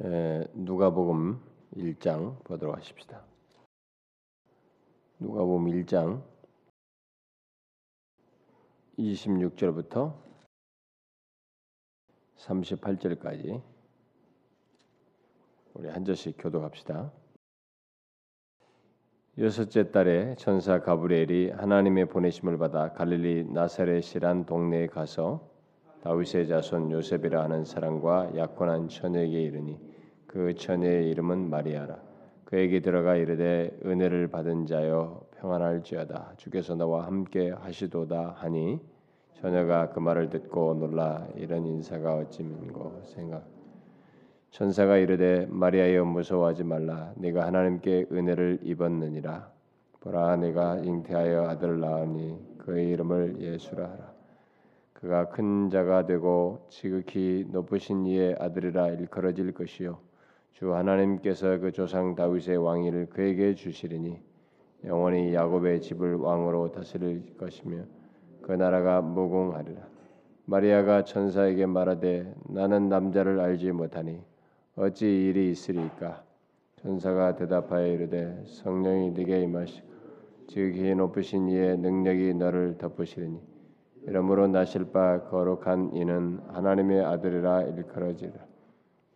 에, 누가복음 1장 보도록 하십시다. 누가복음 1장 26절부터 38절까지 우리 한 절씩 교독합시다. 여섯째 달에 천사 가브리엘이 하나님의 보내심을 받아 갈릴리 나사렛이란 동네에 가서 다윗의 자손 요셉이라 하는 사람과 약혼한 처녀에게 이르니 그 처녀의 이름은 마리아라. 그에게 들어가 이르되 은혜를 받은 자여 평안할지어다. 주께서 너와 함께 하시도다 하니 처녀가 그 말을 듣고 놀라 이런 인사가 어찌 민고 생각. 천사가 이르되 마리아여 무서워하지 말라. 네가 하나님께 은혜를 입었느니라. 보라 네가 잉태하여 아들을 낳으니 그의 이름을 예수라 하라. 그가 큰 자가 되고 지극히 높으신 이의 아들이라 일컬어질 것이요 주 하나님께서 그 조상 다윗의 왕위를 그에게 주시리니 영원히 야곱의 집을 왕으로 다스릴 것이며 그 나라가 무궁하리라. 마리아가 천사에게 말하되 나는 남자를 알지 못하니 어찌 일이 있으리까? 천사가 대답하여 이르되 성령이 네게 임하시고 지극히 높으신 이의 능력이 너를 덮으시리니 이러므로 나실 바 거룩한 이는 하나님의 아들이라 일컬어지라.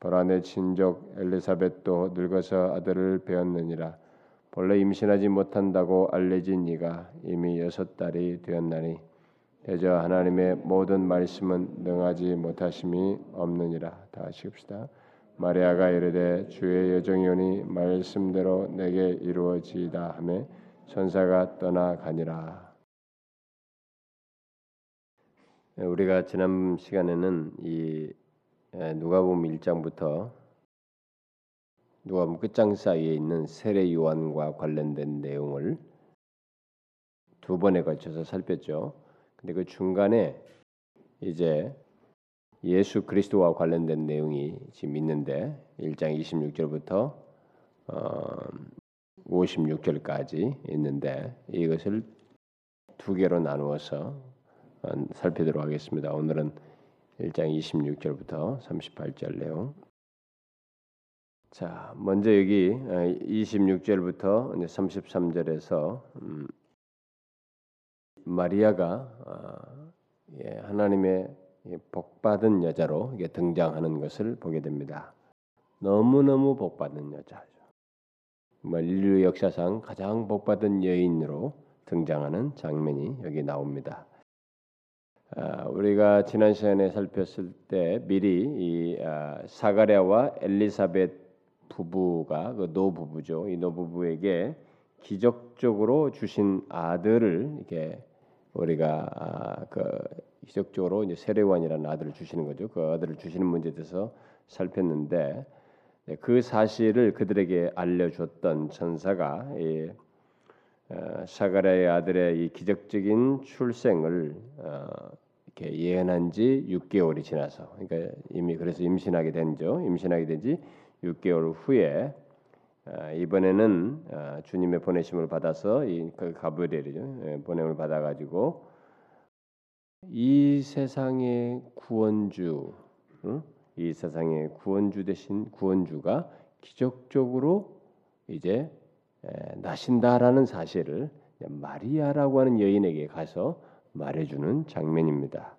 보라 내 친족 엘리사벳도 늙어서 아들을 배었느니라. 본래 임신하지 못한다고 알려진 이가 이미 여섯 달이 되었나니 대저 하나님의 모든 말씀은 능하지 못하심이 없느니라. 다 하십시다. 마리아가 이르되 주의 여정이오니 말씀대로 내게 이루어지이다 하매 천사가 떠나가니라. 우리가 지난 시간에는 이 누가복음 1장부터 누가복음 끝장 사이에 있는 세례 요한과 관련된 내용을 두 번에 걸쳐서 살폈죠. 근데 그 중간에 이제 예수 그리스도와 관련된 내용이 지금 있는데 1장 26절부터 어, 56절까지 있는데 이것을 두 개로 나누어서 살피도록 하겠습니다. 오늘은 1장 26절부터 38절 내용. 자, 먼저 여기 26절부터 어, 33절에서 음, 마리아가 어, 예, 하나님의 복받은 여자로 등장하는 것을 보게 됩니다. 너무너무 복받은 여자죠. 인류 역사상 가장 복받은 여인으로 등장하는 장면이 여기 나옵니다. 아, 우리가 지난 시간에 살폈을 때 미리 이 아, 사가랴와 엘리사벳 부부가 그 노부부죠. 이 노부부에게 기적적으로 주신 아들을 이렇게 우리가 아, 그 기적적으로 이제 세례원이라는 아들을 주시는 거죠. 그 아들을 주시는 문제에 대해서 살폈는데 네, 그 사실을 그들에게 알려줬던 천사가 이 사가랴의 아들의 이 기적적인 출생을 어, 이렇게 예언한 지 6개월이 지나서 그러니까 이미 그래서 임신하게 된죠. 임신하게 된지 6개월 후에 아, 이번에는 아, 주님의 보내심을 받아서 이그 가브리엘이죠. 예, 보냄을 받아 가지고 이 세상의 구원주 이 세상의 구원주 대신 구원주가 기적적으로 이제 나신다라는 사실을 마리아라고 하는 여인에게 가서 말해주는 장면입니다.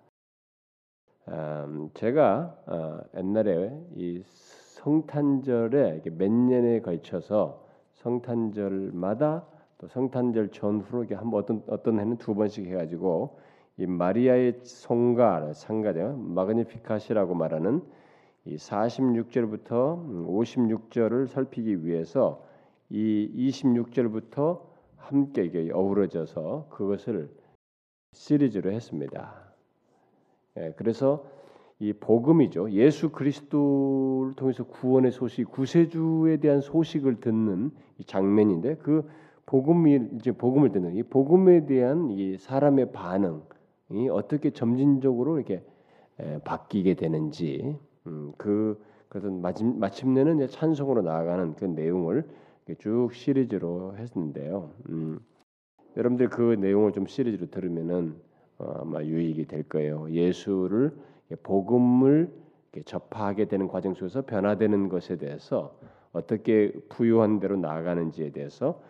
음, 제가 어, 옛날에 이 성탄절에 몇 년에 걸쳐서 성탄절마다 또 성탄절 전후로 한 어떤 어떤 해는 두 번씩 해가지고 이 마리아의 송가 상가죠 마그니피카시라고 말하는 이 46절부터 56절을 살피기 위해서 이 26절부터 함께 어우러져서 그것을 시리즈로 했습니다. 예, 그래서 이 복음이죠. 예수 그리스도를 통해서 구원의 소식, 구세주에 대한 소식을 듣는 장면인데 그 복음이 이제 복음을 듣는 이 복음에 대한 이 사람의 반응이 어떻게 점진적으로 이렇게 에, 바뀌게 되는지 음, 그 그래서 마침, 마침내는 찬송으로 나아가는 그 내용을 쭉 시리즈로 했는데요. 음, 여러분들 그 내용을 좀 시리즈로 들으면은 어, 아마 유익이 될 거예요. 예수를 복음을 접하게 되는 과정 속에서 변화되는 것에 대해서 어떻게 부유한 대로 나아가는지에 대해서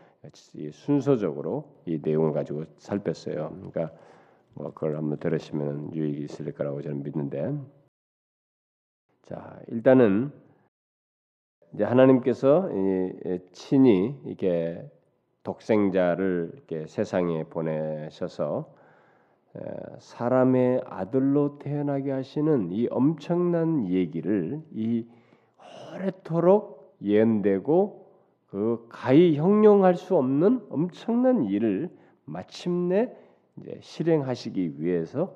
순서적으로 이 내용을 가지고 살폈어요. 그러니까 뭐 그걸 한번 들으시면 유익이 있을 거라고 저는 믿는데, 자 일단은 이제 하나님께서 친히 이게 독생자를 이렇게 세상에 보내셔서 사람의 아들로 태어나게 하시는 이 엄청난 얘기를 이 오래도록 예언되고 그 가히 형용할 수 없는 엄청난 일을 마침내 실행하시기 위해서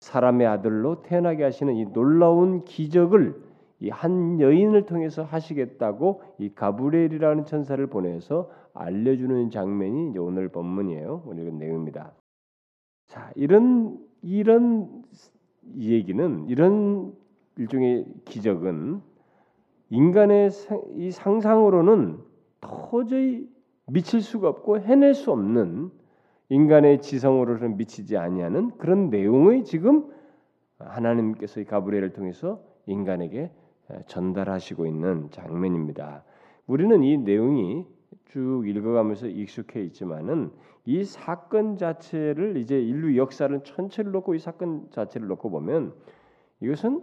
사람의 아들로 태어나게 하시는 이 놀라운 기적을 이 한 여인을 통해서 하시겠다고 이 가브리엘이라는 천사를 보내서 알려주는 장면이 이제 오늘 본문이에요. 오늘 내용입니다. 자, 이런 이런 얘기는 이런 일종의 기적은 인간의 이 상상으로는 도저히 미칠 수가 없고 해낼 수 없는 인간의 지성으로는 미치지 아니하는 그런 내용의 지금 하나님께서 이 가브리엘을 통해서 인간에게 전달하시고 있는 장면입니다. 우리는 이 내용이 쭉 읽어가면서 익숙해 있지만은 이 사건 자체를 이제 인류 역사를 전체를 놓고 이 사건 자체를 놓고 보면 이것은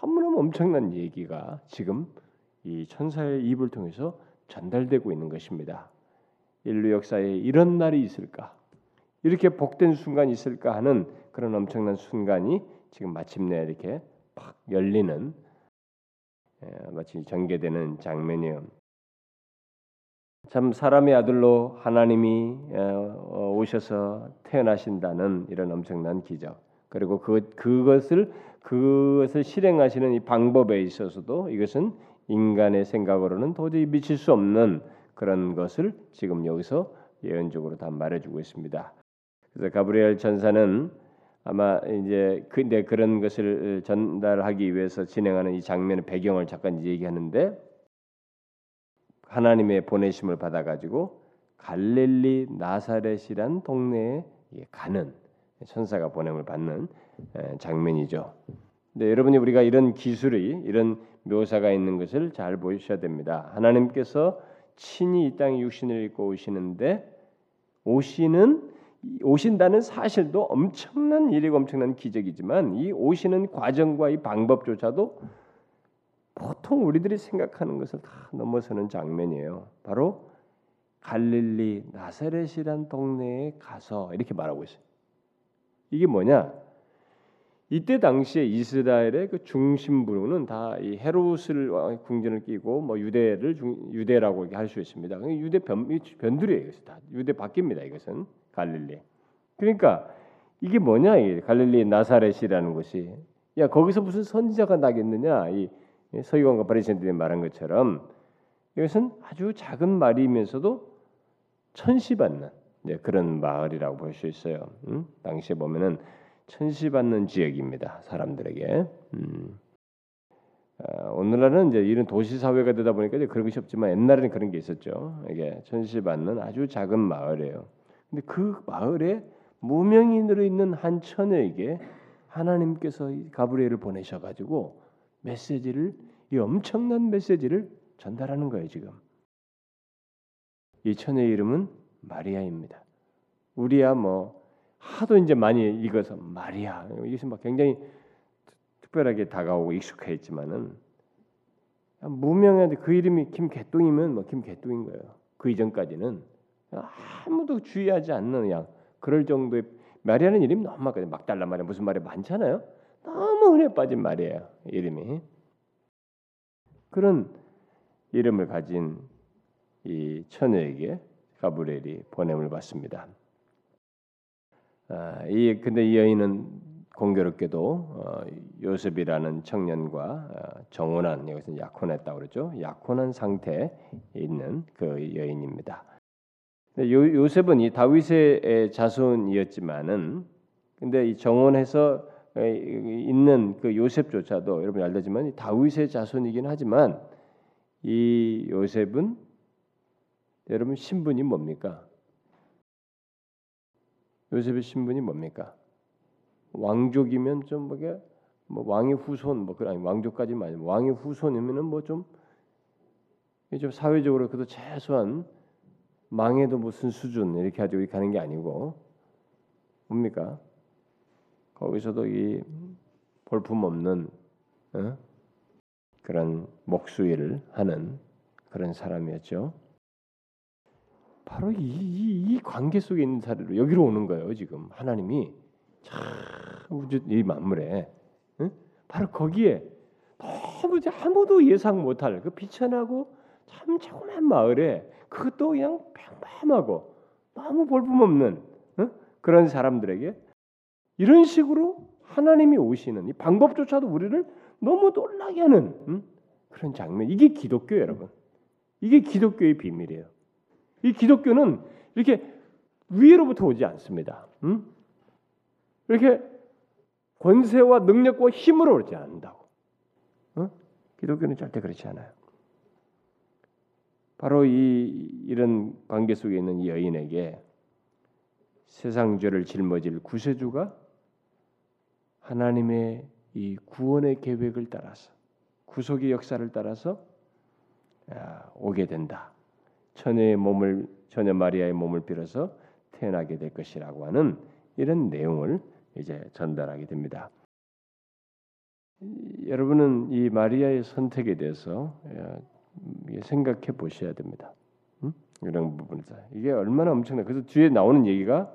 너무너무 엄청난 얘기가 지금 이 천사의 입을 통해서 전달되고 있는 것입니다. 인류 역사에 이런 날이 있을까? 이렇게 복된 순간이 있을까 하는 그런 엄청난 순간이 지금 마침내 이렇게 팍 열리는 예, 마치 전개되는 장면이에요. 참 사람의 아들로 하나님이 어, 오셔서 태어나신다는 이런 엄청난 기적. 그리고 그 그것을 그것을 실행하시는 이 방법에 있어서도 이것은 인간의 생각으로는 도저히 미칠 수 없는 그런 것을 지금 여기서 예언적으로 다 말해주고 있습니다. 그래서 가브리엘 전사는 아마 이제 근데 그런 것을 전달하기 위해서 진행하는 이 장면의 배경을 잠깐 얘기하는데 하나님의 보내심을 받아 가지고 갈릴리 나사렛이란 동네에 가는 천사가 보냄을 받는 장면이죠. 근데 여러분이 우리가 이런 기술이 이런 묘사가 있는 것을 잘 보셔야 됩니다. 하나님께서 친히 이 땅에 육신을 입고 오시는데 오시는 오신다는 사실도 엄청난 일이고 엄청난 기적이지만 이 오시는 과정과 이 방법조차도 보통 우리들이 생각하는 것을 다 넘어서는 장면이에요. 바로 갈릴리 나사렛이란 동네에 가서 이렇게 말하고 있어요. 이게 뭐냐? 이때 당시에 이스라엘의 그 중심부는 다 이 헤롯을 궁전을 끼고 뭐 유대를 중, 유대라고 할 수 있습니다. 유대 변, 변두리예요. 다 유대 바뀝니다. 이것은 갈릴리. 그러니까 이게 뭐냐? 이 갈릴리 나사렛이라는 곳이 야 거기서 무슨 선지자가 나겠느냐? 이 서기관과 바리새인들이 말한 것처럼 이것은 아주 작은 말이면서도 천시받는 네, 그런 마을이라고 볼 수 있어요. 음? 당시에 보면은 천시받는 지역입니다. 사람들에게. 음. 어, 오늘날은 이제 이런 도시 사회가 되다 보니까 이제 그런 것이 없지만 옛날에는 그런 게 있었죠. 이게 천시받는 아주 작은 마을이에요. 근데 그 마을에 무명인으로 있는 한 처녀에게 하나님께서 가브리엘을 보내셔 가지고 메시지를 이 엄청난 메시지를 전달하는 거예요 지금. 이 처녀의 이름은 마리아입니다. 우리야 뭐 하도 이제 많이 읽어서 마리아 이것이 막 굉장히 특별하게 다가오고 익숙해 있지만은 무명한데 그 이름이 김개똥이면 뭐 김개똥인 거예요. 그 이전까지는 아무도 주의하지 않는 양 그럴 정도의 마리아는 이름이 너무 많거든요. 막달라 마리아 무슨 말이 많잖아요. 너무 흔해 빠진 말이에요. 이름이 그런 이름을 가진 이 처녀에게 가브리엘이 보냄을 받습니다. 아, 이 근데 이 여인은 공교롭게도 어, 요셉이라는 청년과 어, 정혼한 여기서 약혼했다고 그러죠. 약혼한 상태에 있는 그 여인입니다. 요, 요셉은 이 다윗의 자손이었지만은 근데 이 정혼해서 있는 그 요셉조차도 여러분 알다지만 다윗의 자손이긴 하지만 이 요셉은 여러분 신분이 뭡니까? 요셉의 신분이 뭡니까? 왕족이면 좀 뭐게 뭐 왕의 후손 뭐 그런 왕족까지만 아니고 왕의 후손이면은 뭐 좀 좀 사회적으로 그래도 최소한 망해도 무슨 수준 이렇게 가지고 가는 게 아니고 뭡니까? 거기서도 이 볼품 없는 어? 그런 목수일을 하는 그런 사람이었죠. 바로 이, 이, 이, 관계 속에 있는 사례로 여기로 오는 거예요. 지금 하나님이 참 우주 이 만물에 응? 바로 거기에 너무 아무도 예상 못할 그 비천하고 참 조그만 마을에 그것도 그냥 평범하고 너무 볼품없는 응? 그런 사람들에게 이런 식으로 하나님이 오시는 이 방법조차도 우리를 너무 놀라게 하는 응? 그런 장면 이게 기독교 여러분 이게 기독교의 비밀이에요. 이 기독교는 이렇게 위로부터 오지 않습니다. 응? 이렇게 권세와 능력과 힘으로 오지 않는다고. 어? 기독교는 절대 그렇지 않아요. 바로 이 이런 관계 속에 있는 이 여인에게 세상 죄를 짊어질 구세주가 하나님의 이 구원의 계획을 따라서 구속의 역사를 따라서 오게 된다. 처녀의 몸을 처녀 마리아의 몸을 빌어서 태어나게 될 것이라고 하는 이런 내용을 이제 전달하게 됩니다. 여러분은 이 마리아의 선택에 대해서 생각해 보셔야 됩니다. 음? 이런 부분에서 이게 얼마나 엄청나. 그래서 뒤에 나오는 얘기가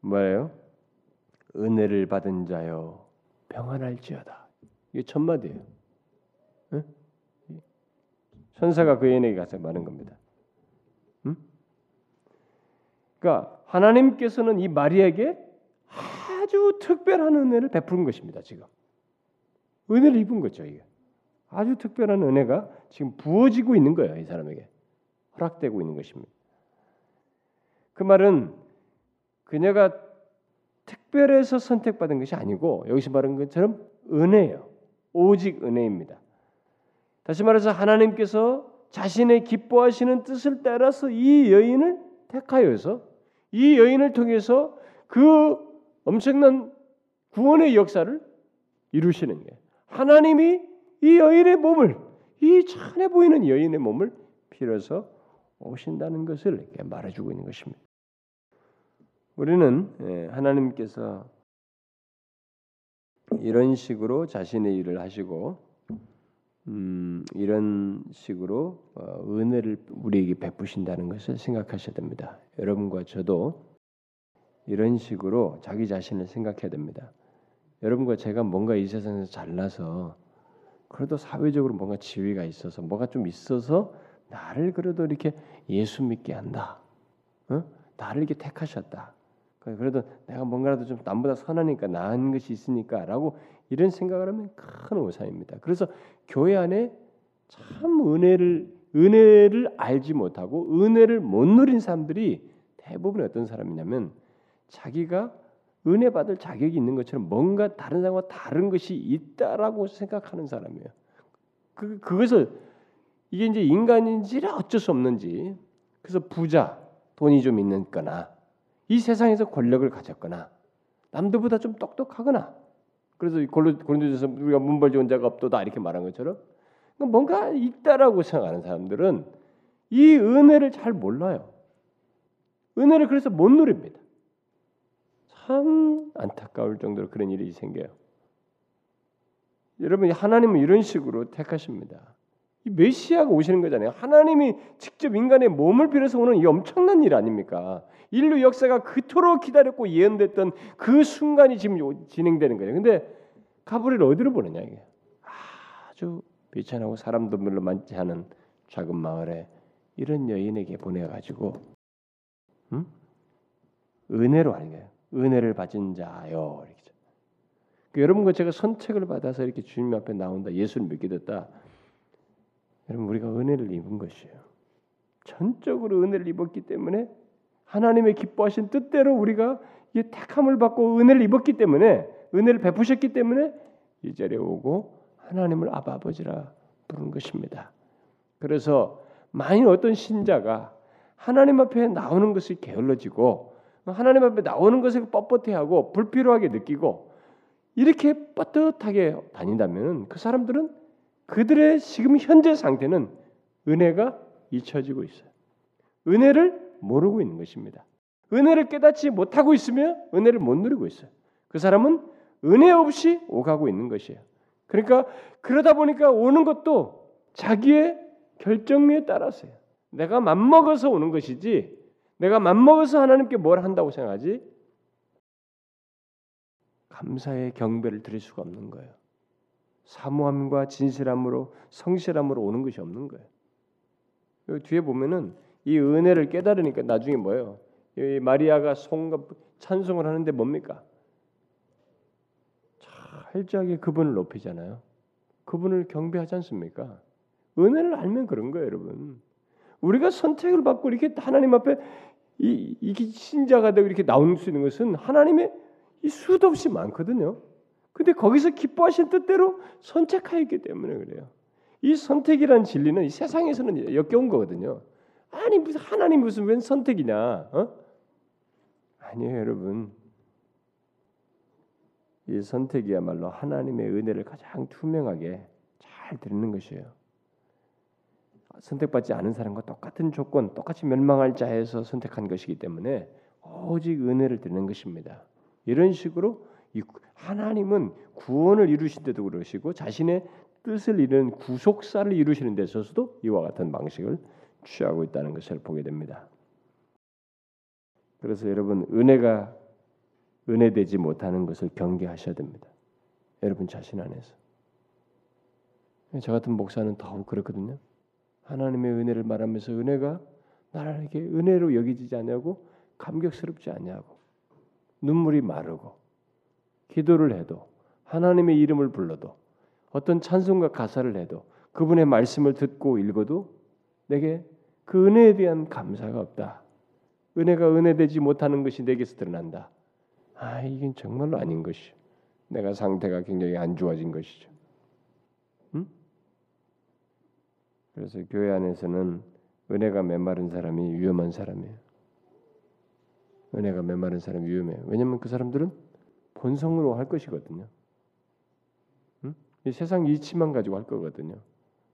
뭐예요? 은혜를 받은 자여 평안할지어다. 이게 첫 마디예요. 응? 천사가 그 여인에게 가서 말한 겁니다. 응? 그러니까 하나님께서는 이 마리아에게 아주 특별한 은혜를 베푸는 것입니다. 지금 은혜를 입은 거죠. 이게 아주 특별한 은혜가 지금 부어지고 있는 거예요. 이 사람에게 허락되고 있는 것입니다. 그 말은 그녀가 특별해서 선택받은 것이 아니고 여기서 말한 것처럼 은혜예요. 오직 은혜입니다. 다시 말해서 하나님께서 자신의 기뻐하시는 뜻을 따라서 이 여인을 택하여서 이 여인을 통해서 그 엄청난 구원의 역사를 이루시는 게 하나님이 이 여인의 몸을 이 찬해 보이는 여인의 몸을 빌어서 오신다는 것을 이렇게 말해주고 있는 것입니다. 우리는 예, 하나님께서 이런 식으로 자신의 일을 하시고 음, 이런 식으로 어, 은혜를 우리에게 베푸신다는 것을 생각하셔야 됩니다. 여러분과 저도 이런 식으로 자기 자신을 생각해야 됩니다. 여러분과 제가 뭔가 이 세상에서 잘나서 그래도 사회적으로 뭔가 지위가 있어서 뭐가 좀 있어서 나를 그래도 이렇게 예수 믿게 한다. 어? 나를 이렇게 택하셨다. 그래도 내가 뭔가라도 좀 남보다 선하니까 나은 것이 있으니까라고 이런 생각을 하면 큰 오산입니다. 그래서 교회 안에 참 은혜를 은혜를 알지 못하고 은혜를 못 누린 사람들이 대부분 어떤 사람이냐면 자기가 은혜 받을 자격이 있는 것처럼 뭔가 다른 사람과 다른 것이 있다라고 생각하는 사람이에요. 그 그것을 이게 이제 인간인지라 어쩔 수 없는지 그래서 부자 돈이 좀 있는거나 이 세상에서 권력을 가졌거나 남들보다 좀 똑똑하거나 그래서 고린도전서 우리가 문벌 좋은 자가 없도다 이렇게 말한 것처럼 그러니까 뭔가 있다라고 생각하는 사람들은 이 은혜를 잘 몰라요. 은혜를 그래서 못 누립니다. 참 안타까울 정도로 그런 일이 생겨요. 여러분 하나님은 이런 식으로 택하십니다. 이 메시아가 오시는 거잖아요. 하나님이 직접 인간의 몸을 빌어서 오는 이 엄청난 일 아닙니까? 인류 역사가 그토록 기다렸고 예언됐던 그 순간이 지금 진행되는 거예요. 근데 가브리를 어디로 보내냐 이게 아주 비천하고 사람도 별로 많지 않은 작은 마을에 이런 여인에게 보내가지고 음? 은혜로 알게요. 은혜를 받은 자요. 이렇게. 그 여러분과 제가 선택을 받아서 이렇게 주님 앞에 나온다. 예수를 믿게 됐다. 여러분 우리가 은혜를 입은 것이에요. 전적으로 은혜를 입었기 때문에 하나님의 기뻐하신 뜻대로 우리가 이 택함을 받고 은혜를 입었기 때문에 은혜를 베푸셨기 때문에 이 자리에 오고 하나님을 아버지라 부른 것입니다. 그래서 만일 어떤 신자가 하나님 앞에 나오는 것이 게을러지고 하나님 앞에 나오는 것을 뻣뻣해하고 불필요하게 느끼고 이렇게 뻣뻣하게 다닌다면 그 사람들은 그들의 지금 현재 상태는 은혜가 잊혀지고 있어요. 은혜를 모르고 있는 것입니다. 은혜를 깨닫지 못하고 있으며 은혜를 못 누리고 있어요. 그 사람은 은혜 없이 오가고 있는 것이에요. 그러니까 그러다 보니까 오는 것도 자기의 결정에 따라서요. 내가 맘먹어서 오는 것이지 내가 맘먹어서 하나님께 뭘 한다고 생각하지? 감사의 경배를 드릴 수가 없는 거예요. 사모함과 진실함으로 성실함으로 오는 것이 없는 거예요. 여기 뒤에 보면은 이 은혜를 깨달으니까 나중에 뭐예요? 이 마리아가 송가 찬송을 하는데 뭡니까? 철저하게 그분을 높이잖아요. 그분을 경배하지 않습니까? 은혜를 알면 그런 거예요, 여러분. 우리가 선택을 받고 이렇게 하나님 앞에 이, 이 신자가 되고 이렇게 나올 수 있는 것은 하나님의 이 수도 없이 많거든요. 근데 거기서 기뻐하신 뜻대로 선택하였기 때문에 그래요. 이 선택이란 진리는 이 세상에서는 역겨운 거거든요. 아니 무슨 하나님 무슨 웬 선택이냐? 어? 아니에요, 여러분. 이 선택이야말로 하나님의 은혜를 가장 투명하게 잘 드리는 것이에요. 선택받지 않은 사람과 똑같은 조건, 똑같이 멸망할 자에서 선택한 것이기 때문에 오직 은혜를 드리는 것입니다. 이런 식으로 하나님은 구원을 이루신 데도 그러시고 자신의 뜻을 이루는 구속사를 이루시는 데 있어서도 이와 같은 방식을 취하고 있다는 것을 보게 됩니다. 그래서 여러분 은혜가 은혜되지 못하는 것을 경계하셔야 됩니다. 여러분 자신 안에서. 저 같은 목사는 더욱 그렇거든요. 하나님의 은혜를 말하면서 은혜가 나에게 은혜로 여기지지 않냐고 감격스럽지 않냐고 눈물이 마르고 기도를 해도 하나님의 이름을 불러도 어떤 찬송과 가사를 해도 그분의 말씀을 듣고 읽어도 내게 그 은혜에 대한 감사가 없다. 은혜가 은혜되지 못하는 것이 내게서 드러난다. 아, 이건 정말로 아닌 것이. 내가 상태가 굉장히 안 좋아진 것이죠. 응? 그래서 교회 안에서는 은혜가 메마른 사람이 위험한 사람이에요. 은혜가 메마른 사람이 위험해요. 왜냐하면 그 사람들은 본성으로 할 것이거든요. 응? 이 세상 이치만 가지고 할 거거든요.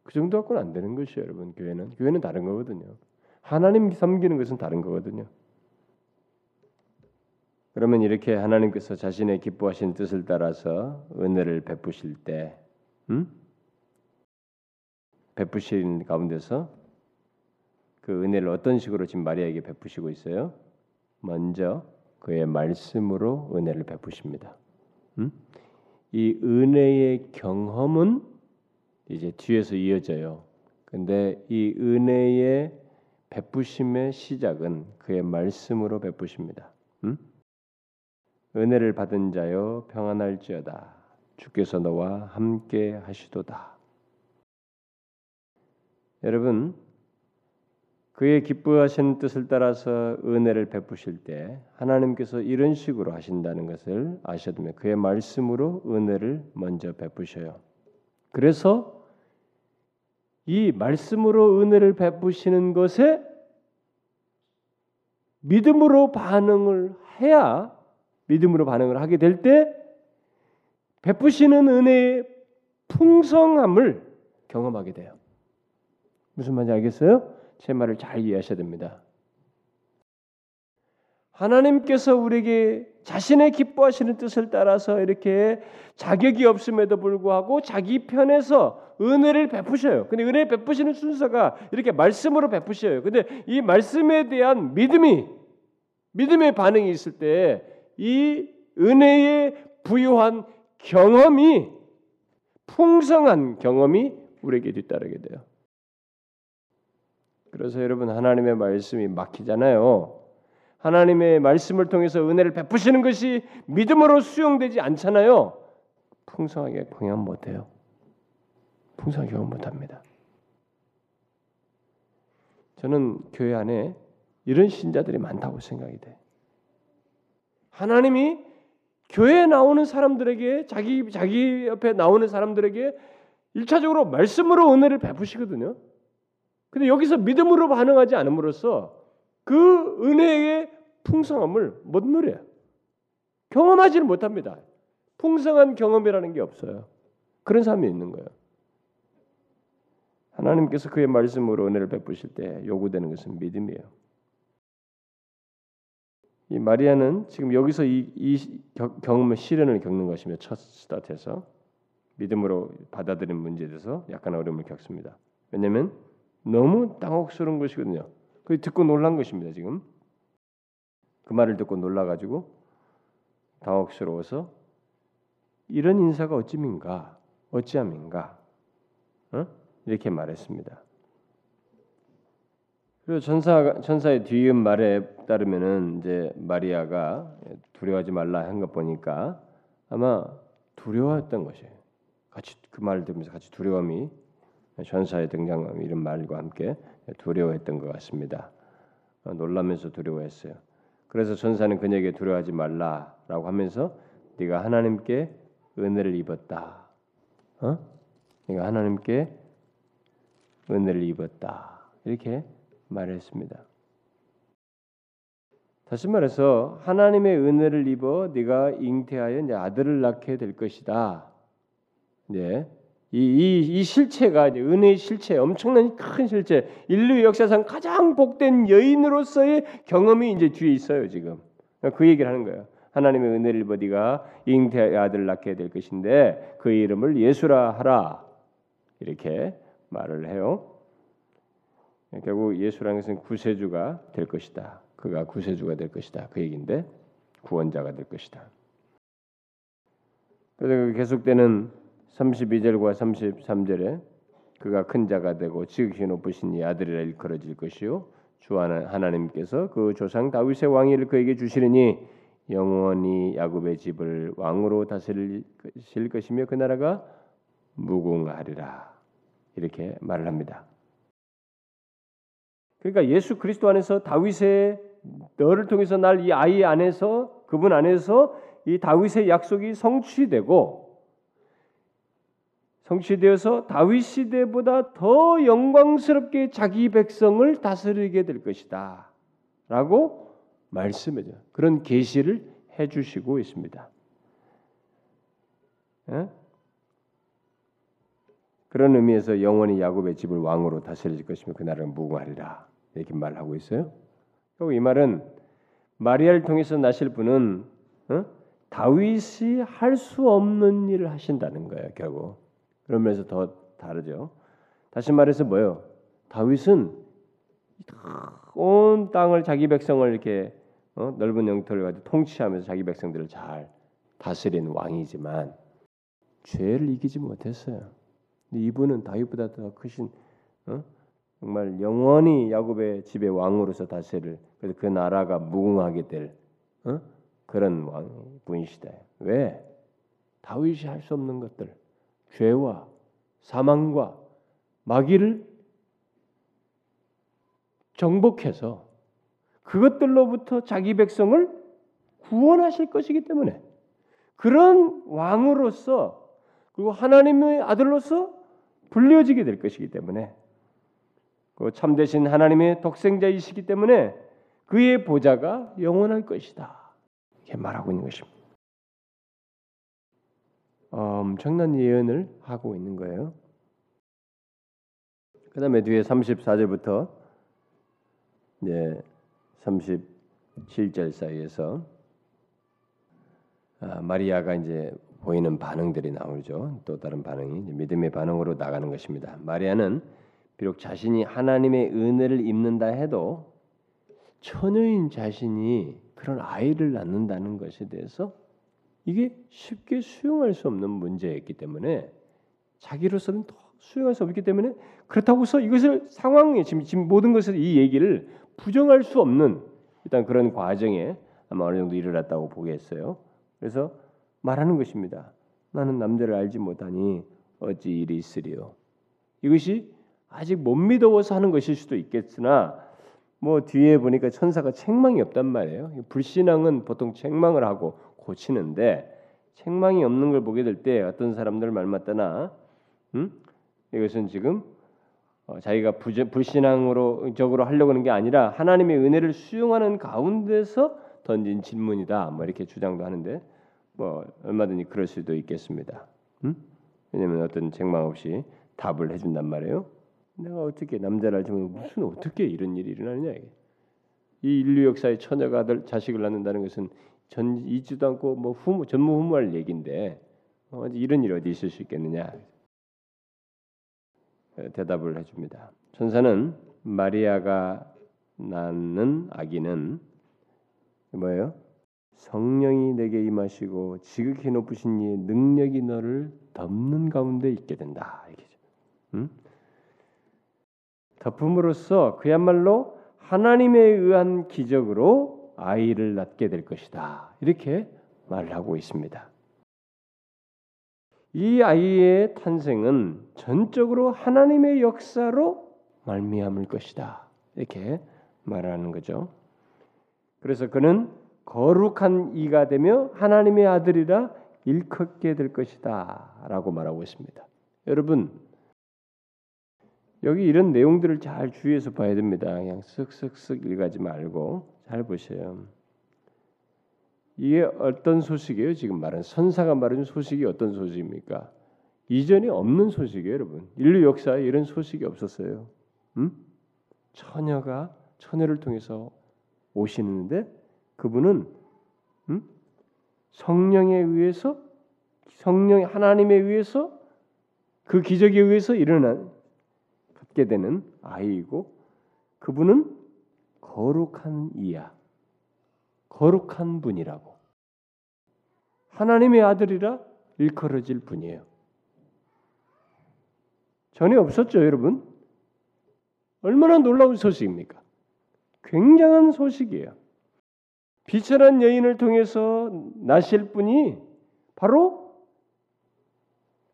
그 정도 갖고는 안 되는 것이에요, 여러분. 교회는 교회는 다른 거거든요. 하나님 섬기는 것은 다른 거거든요. 그러면 이렇게 하나님께서 자신의 기뻐하신 뜻을 따라서 은혜를 베푸실 때, 음? 베푸신 가운데서 그 은혜를 어떤 식으로 지금 마리아에게 베푸시고 있어요? 먼저 그의 말씀으로 은혜를 베푸십니다. 음? 이 은혜의 경험은 이제 뒤에서 이어져요. 근데 이 은혜의 베푸심의 시작은 그의 말씀으로 베푸십니다. 음? 은혜를 받은 자여 평안할지어다. 주께서 너와 함께 하시도다. 여러분, 그의 기뻐하신 뜻을 따라서 은혜를 베푸실 때 하나님께서 이런 식으로 하신다는 것을 아셔야 됩니다. 그의 말씀으로 은혜를 먼저 베푸셔요. 그래서 이 말씀으로 은혜를 베푸시는 것에 믿음으로 반응을 해야 믿음으로 반응을 하게 될 때 베푸시는 은혜의 풍성함을 경험하게 돼요. 무슨 말인지 알겠어요? 제 말을 잘 이해하셔야 됩니다. 하나님께서 우리에게 자신의 기뻐하시는 뜻을 따라서 이렇게 자격이 없음에도 불구하고 자기 편에서 은혜를 베푸셔요. 근데 은혜 베푸시는 순서가 이렇게 말씀으로 베푸셔요. 근데 이 말씀에 대한 믿음이 믿음의 반응이 있을 때 이 은혜의 부유한 경험이 풍성한 경험이 우리에게 뒤따르게 돼요. 그래서 여러분 하나님의 말씀이 막히잖아요. 하나님의 말씀을 통해서 은혜를 베푸시는 것이 믿음으로 수용되지 않잖아요. 풍성하게 경험 못해요. 풍성하게 경험 못합니다. 저는 교회 안에 이런 신자들이 많다고 생각이 돼. 하나님이 교회에 나오는 사람들에게 자기 자기 옆에 나오는 사람들에게 일차적으로 말씀으로 은혜를 베푸시거든요. 근데 여기서 믿음으로 반응하지 않음으로써 그 은혜의 풍성함을 못 누려요. 경험하지는 못합니다. 풍성한 경험이라는 게 없어요. 그런 사람이 있는 거예요. 하나님께서 그의 말씀으로 은혜를 베푸실 때 요구되는 것은 믿음이에요. 이 마리아는 지금 여기서 이, 이 경험의 시련을 겪는 것이며 첫 스타트에서 믿음으로 받아들인 문제에 대해서 약간 어려움을 겪습니다. 왜냐하면 너무 당혹스러운 것이거든요. 그 듣고 놀란 것입니다. 지금 그 말을 듣고 놀라가지고 당혹스러워서 이런 인사가 어찌민가 어찌함인가 어? 이렇게 말했습니다. 그리고 천사 천사의 뒤은 말에 따르면은 이제 마리아가 두려워하지 말라 한 것 보니까 아마 두려워했던 것이에요. 같이 그 말을 들으면서 같이 두려움이 천사의 등장 이런 말과 함께 두려워했던 것 같습니다. 어, 놀라면서 두려워했어요. 그래서 천사는 그녀에게 두려워하지 말라라고 하면서 네가 하나님께 은혜를 입었다. 어? 네가 하나님께 은혜를 입었다. 이렇게 말했습니다. 다시 말해서 하나님의 은혜를 입어 네가 잉태하여 이제 아들을 낳게 될 것이다. 네. 이, 이, 이 실체가 은혜의 실체, 엄청난 큰 실체, 인류 역사상 가장 복된 여인으로서의 경험이 이제 뒤에 있어요 지금. 그 얘기를 하는 거예요. 하나님의 은혜를 네가 잉태 아들을 낳게 될 것인데 그 이름을 예수라 하라 이렇게 말을 해요. 결국 예수라는 것은 구세주가 될 것이다. 그가 구세주가 될 것이다. 그 얘기인데 구원자가 될 것이다. 그래서 계속되는 32절과 33절에 그가 큰 자가 되고 지극히 높으신 이 아들이라 일컬어질 것이요 주 하나님께서 그 조상 다윗의 왕위를 그에게 주시리니 영원히 야곱의 집을 왕으로 다스릴 것이며 그 나라가 무궁하리라 이렇게 말을 합니다. 그러니까 예수 그리스도 안에서 다윗의 너를 통해서 날 이 아이 안에서 그분 안에서 이 다윗의 약속이 성취되고 성취되어서 다윗 시대보다 더 영광스럽게 자기 백성을 다스리게 될 것이다. 라고 말씀해줘. 그런 계시를 해 주시고 있습니다. 예? 그런 의미에서 영원히 야곱의 집을 왕으로 다스릴 것이며 그 나라는 무궁하리라. 이렇게 말하고 있어요. 그리고 이 말은 마리아를 통해서 나실 분은 어? 다윗이 할 수 없는 일을 하신다는 거예요. 결국 그런 면에서 더 다르죠. 다시 말해서 뭐요? 다윗은 온 땅을 자기 백성을 이렇게 어? 넓은 영토를 가지고 통치하면서 자기 백성들을 잘 다스린 왕이지만 죄를 이기지 못했어요. 이분은 다윗보다 더 크신 어? 정말 영원히 야곱의 집의 왕으로서 다스릴 그래서 그 나라가 무궁하게 될 어? 그런 왕 분이시다. 왜? 다윗이 할 수 없는 것들 죄와 사망과 마귀를 정복해서 그것들로부터 자기 백성을 구원하실 것이기 때문에 그런 왕으로서 그리고 하나님의 아들로서 불려지게 될 것이기 때문에 그 참되신 하나님의 독생자이시기 때문에 그의 보좌가 영원할 것이다. 이렇게 말하고 있는 것입니다. 엄청난 예언을 하고 있는 거예요. 그 다음에 뒤에 34절부터 이제 37절 사이에서 아, 마리아가 이제 보이는 반응들이 나오죠. 또 다른 반응이 믿음의 반응으로 나가는 것입니다. 마리아는 비록 자신이 하나님의 은혜를 입는다 해도 처녀인 자신이 그런 아이를 낳는다는 것에 대해서 이게 쉽게 수용할 수 없는 문제였기 때문에 자기로서는 더 수용할 수 없기 때문에 그렇다고 해서 이것을 상황에 지금, 지금 모든 것을 이 얘기를 부정할 수 없는 일단 그런 과정에 아마 어느 정도 일어났다고 보겠어요. 그래서 말하는 것입니다. 나는 남자를 알지 못하니 어찌 일이 있으리요. 이것이 아직 못 믿어서 하는 것일 수도 있겠으나 뭐 뒤에 보니까 천사가 책망이 없단 말이에요. 불신앙은 보통 책망을 하고 고치는데 책망이 없는 걸 보게 될 때 어떤 사람들 말 맞다나 음? 이것은 지금 어, 자기가 불신앙으로 적으로 하려고 하는 게 아니라 하나님의 은혜를 수용하는 가운데서 던진 질문이다. 뭐 이렇게 주장도 하는데 뭐 얼마든지 그럴 수도 있겠습니다. 음? 왜냐하면 어떤 책망 없이 답을 해준단 말이에요. 내가 어떻게 남자를 알지만 무슨 어떻게 이런 일이 일어나느냐 이게. 이 인류 역사의 처녀가 아들 자식을 낳는다는 것은 전 있지도 않고 뭐 후무 전무후무할 얘기인데 어, 이런 일이 어디 있을 수 있겠느냐 대답을 해줍니다. 천사는 마리아가 낳는 아기는 뭐예요? 성령이 내게 임하시고 지극히 높으신 이의 능력이 너를 덮는 가운데 있게 된다. 이게죠. 음? 덮음으로써 그야말로 하나님에 의한 기적으로 아이를 낳게 될 것이다. 이렇게 말을 하고 있습니다. 이 아이의 탄생은 전적으로 하나님의 역사로 말미암을 것이다. 이렇게 말하는 거죠. 그래서 그는 거룩한 이가 되며 하나님의 아들이라 일컫게 될 것이다라고 말하고 있습니다. 여러분 여기 이런 내용들을 잘 주의해서 봐야 됩니다. 그냥 쓱쓱쓱 읽지 말고 잘 보세요. 이게 어떤 소식이에요? 지금 말은 선사가 말하는 소식이 어떤 소식입니까? 이전에 없는 소식이에요, 여러분. 인류 역사에 이런 소식이 없었어요. 음? 처녀가 처녀를 통해서 오시는데 그분은 음? 성령에 의해서 성령 하나님에 의해서 그 기적에 의해서 일어난 갖게 되는 아이이고 그분은 거룩한 이야. 거룩한 분이라고. 하나님의 아들이라 일컬어질 분이에요. 전에 없었죠, 여러분? 얼마나 놀라운 소식입니까? 굉장한 소식이에요. 비천한 여인을 통해서 나실 분이 바로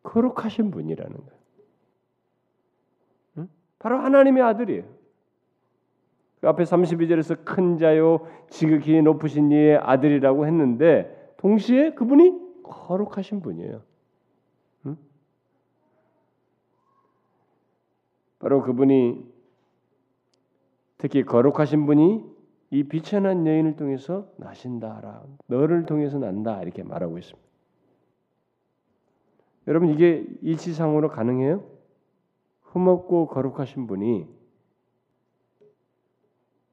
거룩하신 분이라는 거예요. 바로 하나님의 아들이에요. 그 앞에 32절에서 큰 자요 지극히 높으신 이의 아들이라고 했는데 동시에 그분이 거룩하신 분이에요. 바로 그분이 특히 거룩하신 분이 이 비천한 여인을 통해서 나신다라 너를 통해서 난다 이렇게 말하고 있습니다. 여러분 이게 일치상으로 가능해요? 흠없고 거룩하신 분이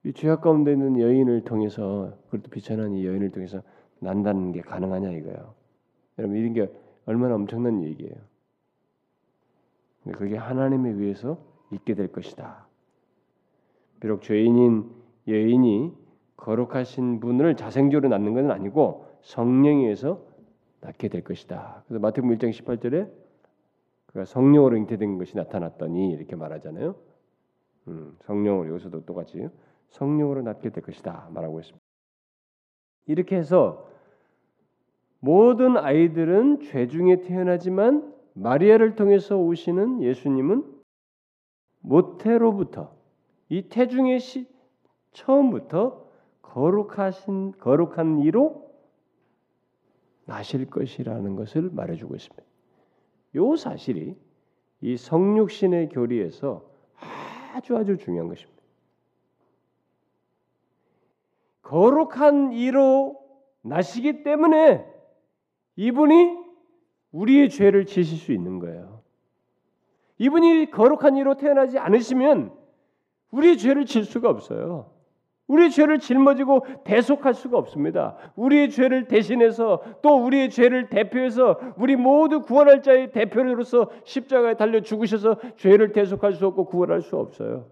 이 죄악 가운데 있는 여인을 통해서 그것도 비천한 이 여인을 통해서 난다는 게 가능하냐 이거예요. 여러분 이런 게 얼마나 엄청난 얘기예요. 그게 하나님에 의해서 있게 될 것이다. 비록 죄인인 여인이 거룩하신 분을 자생적으로 낳는 것은 아니고 성령에 의해서 낳게 될 것이다. 그래서 마태복음 1장 18절에 그가 성령으로 잉태된 것이 나타났더니 이렇게 말하잖아요. 음, 성령으로 여기서도 똑같이 성령으로 낳게 될 것이다 말하고 있습니다. 이렇게 해서 모든 아이들은 죄 중에 태어나지만 마리아를 통해서 오시는 예수님은 모태로부터 이 태중의 시, 처음부터 거룩하신 거룩한 이로 나실 것이라는 것을 말해주고 있습니다. 요 사실이 이 성육신의 교리에서 아주 아주 중요한 것입니다. 거룩한 이로 나시기 때문에 이분이 우리의 죄를 지실 수 있는 거예요. 이분이 거룩한 이로 태어나지 않으시면 우리의 죄를 질 수가 없어요. 우리의 죄를 짊어지고 대속할 수가 없습니다. 우리의 죄를 대신해서 또 우리의 죄를 대표해서 우리 모두 구원할 자의 대표로서 십자가에 달려 죽으셔서 죄를 대속할 수 없고 구원할 수 없어요.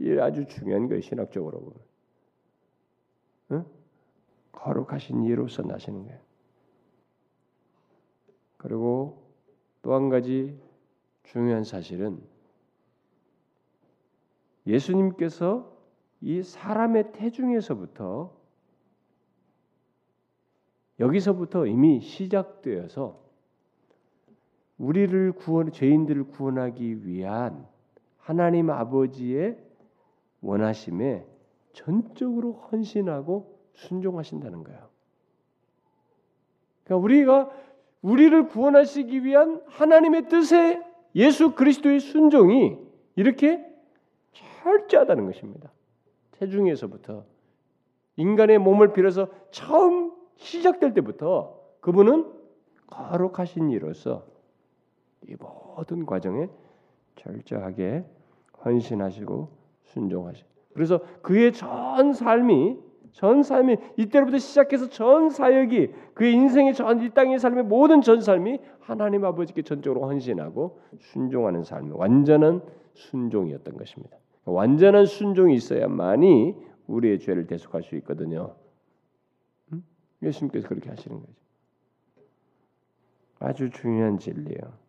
이게 아주 중요한 거예요 신학적으로 보면. 응? 거룩하신 이로서 나시는 거예요. 그리고 또 한 가지 중요한 사실은 예수님께서 이 사람의 태중에서부터 여기서부터 이미 시작되어서 우리를 구원 죄인들을 구원하기 위한 하나님 아버지의 원하심에 전적으로 헌신하고 순종하신다는 거예요. 그러니까 우리가 우리를 구원하시기 위한 하나님의 뜻에 예수 그리스도의 순종이 이렇게 철저하다는 것입니다. 태중에서부터 인간의 몸을 빌어서 처음 시작될 때부터 그분은 거룩하신 이로서 이 모든 과정에 철저하게 헌신하시고 순종하시. 그래서 그의 전 삶이 전 삶이 이때로부터 시작해서 전 사역이 그의 인생의 전 이 땅의 삶의 모든 전 삶이 하나님 아버지께 전적으로 헌신하고 순종하는 삶, 완전한 순종이었던 것입니다. 완전한 순종이 있어야만이 우리의 죄를 대속할 수 있거든요. 음? 예수님께서 그렇게 하시는 거죠. 아주 중요한 진리예요.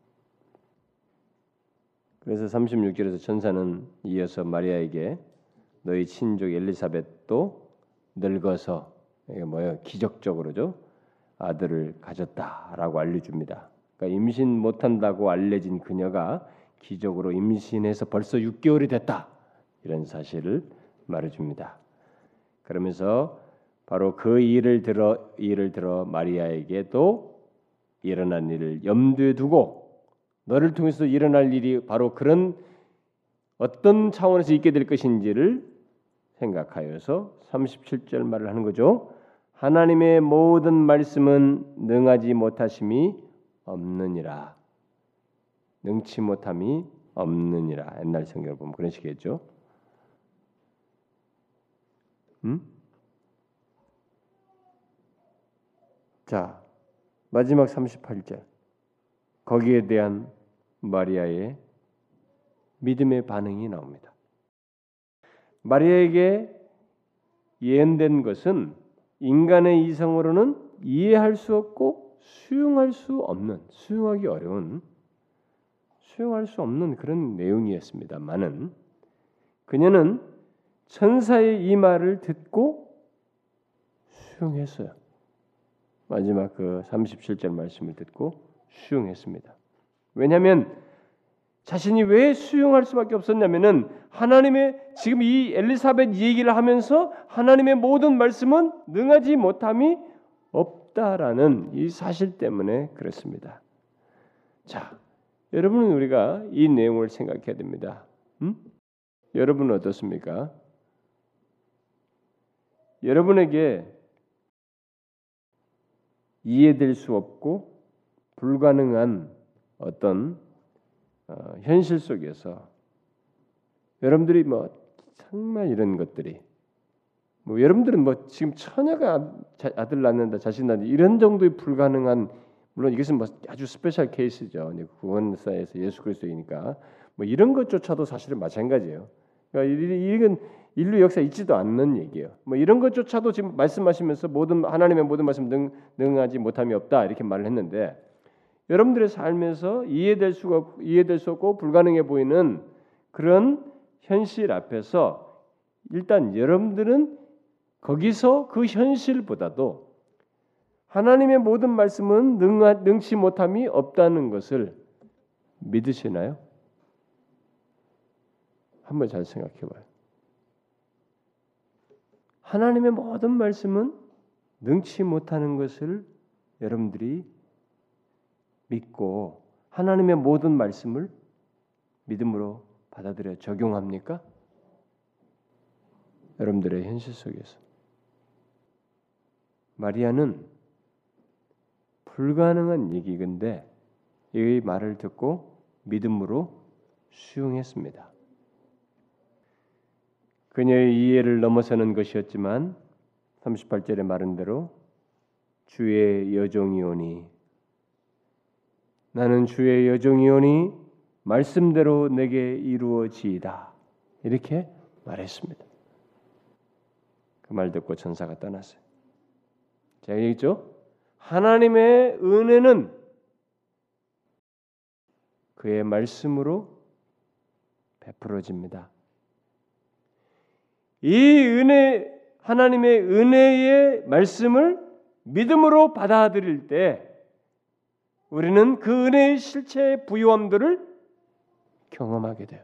그래서 36절에서 천사는 이어서 마리아에게 너희 친족 엘리사벳도 늙어서 이게 뭐예요? 기적적으로죠. 아들을 가졌다라고 알려줍니다. 그러니까 임신 못한다고 알려진 그녀가 기적으로 임신해서 벌써 6개월이 됐다 이런 사실을 말해줍니다. 그러면서 바로 그 일을 들어 일을 들어 마리아에게도 일어난 일을 염두에 두고 너를 통해서 일어날 일이 바로 그런 어떤 차원에서 있게 될 것인지를 생각하여서 37절 말을 하는 거죠. 하나님의 모든 말씀은 능하지 못하심이 없느니라. 능치 못함이 없느니라. 옛날 성경을 보면 그런 식이겠죠. 음? 자, 마지막 38절. 거기에 대한 마리아의 믿음의 반응이 나옵니다. 마리아에게 예언된 것은 인간의 이성으로는 이해할 수 없고 수용할 수 없는, 수용하기 어려운, 수용할 수 없는 그런 내용이었습니다만은 그녀는 천사의 이 말을 듣고 수용했어요. 마지막 그 37절 말씀을 듣고 수용했습니다. 왜냐하면 자신이 왜 수용할 수밖에 없었냐면은 하나님의 지금 이 엘리사벳 얘기를 하면서 하나님의 모든 말씀은 능하지 못함이 없다라는 이 사실 때문에 그렇습니다. 자, 여러분은 우리가 이 내용을 생각해야 됩니다. 음? 여러분은 어떻습니까? 여러분에게 이해될 수 없고 불가능한 어떤 어, 현실 속에서 여러분들이 뭐 정말 이런 것들이 뭐 여러분들은 뭐 지금 처녀가 아들 낳는다 자식 낳는다 이런 정도의 불가능한 물론 이것은 뭐 아주 special case죠. 구원사에서 예수 그리스도이니까 뭐 이런 것조차도 사실은 마찬가지예요. 그러니까 이건 인류 역사 있지도 않는 얘기예요. 뭐 이런 것조차도 지금 말씀하시면서 모든 하나님의 모든 말씀 능, 능하지 못함이 없다 이렇게 말을 했는데 여러분들의 삶에서 이해될 수가 이해될 수 없고 불가능해 보이는 그런 현실 앞에서 일단 여러분들은 거기서 그 현실보다도 하나님의 모든 말씀은 능하, 능치 못함이 없다는 것을 믿으시나요? 한번 잘 생각해 봐요. 하나님의 모든 말씀은 능치 못하는 것을 여러분들이 믿고 하나님의 모든 말씀을 믿음으로 받아들여 적용합니까? 여러분들의 현실 속에서 마리아는 불가능한 얘기인데 이 말을 듣고 믿음으로 수용했습니다. 그녀의 이해를 넘어서는 것이었지만 38절에 말한 대로 주의 여종이오니 나는 주의 여종이오니 말씀대로 내게 이루어지이다. 이렇게 말했습니다. 그 말 듣고 천사가 떠났어요. 제가 얘기했죠? 하나님의 은혜는 그의 말씀으로 베풀어집니다. 이 은혜 하나님의 은혜의 말씀을 믿음으로 받아들일 때 우리는 그 은혜의 실체의 부유함들을 경험하게 돼요.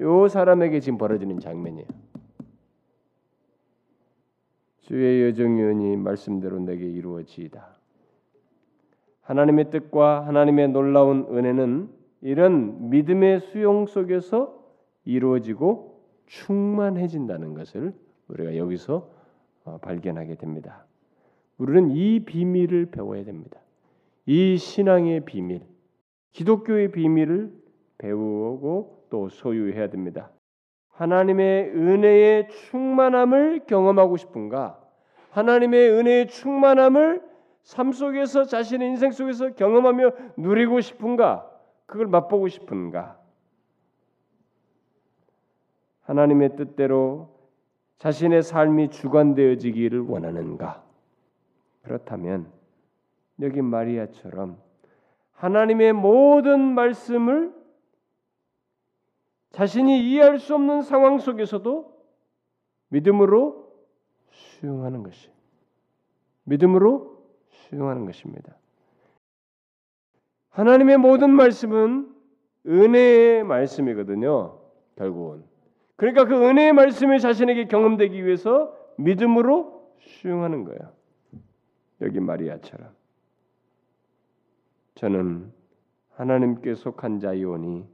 요 사람에게 지금 벌어지는 장면이에요. 주의 여정연이 말씀대로 내게 이루어지이다. 하나님의 뜻과 하나님의 놀라운 은혜는 이런 믿음의 수용 속에서 이루어지고 충만해진다는 것을 우리가 여기서 어, 발견하게 됩니다. 우리는 이 비밀을 배워야 됩니다. 이 신앙의 비밀, 기독교의 비밀을 배우고 또 소유해야 됩니다. 하나님의 은혜의 충만함을 경험하고 싶은가? 하나님의 은혜의 충만함을 삶 속에서 자신의 인생 속에서 경험하며 누리고 싶은가? 그걸 맛보고 싶은가? 하나님의 뜻대로 자신의 삶이 주관되어지기를 원하는가? 그렇다면 여기 마리아처럼 하나님의 모든 말씀을 자신이 이해할 수 없는 상황 속에서도 믿음으로 수용하는 것이 믿음으로 수용하는 것입니다. 하나님의 모든 말씀은 은혜의 말씀이거든요. 결국은 그러니까 그 은혜의 말씀이 자신에게 경험되기 위해서 믿음으로 수용하는 거예요. 여기 마리아처럼 저는 하나님께 속한 자이오니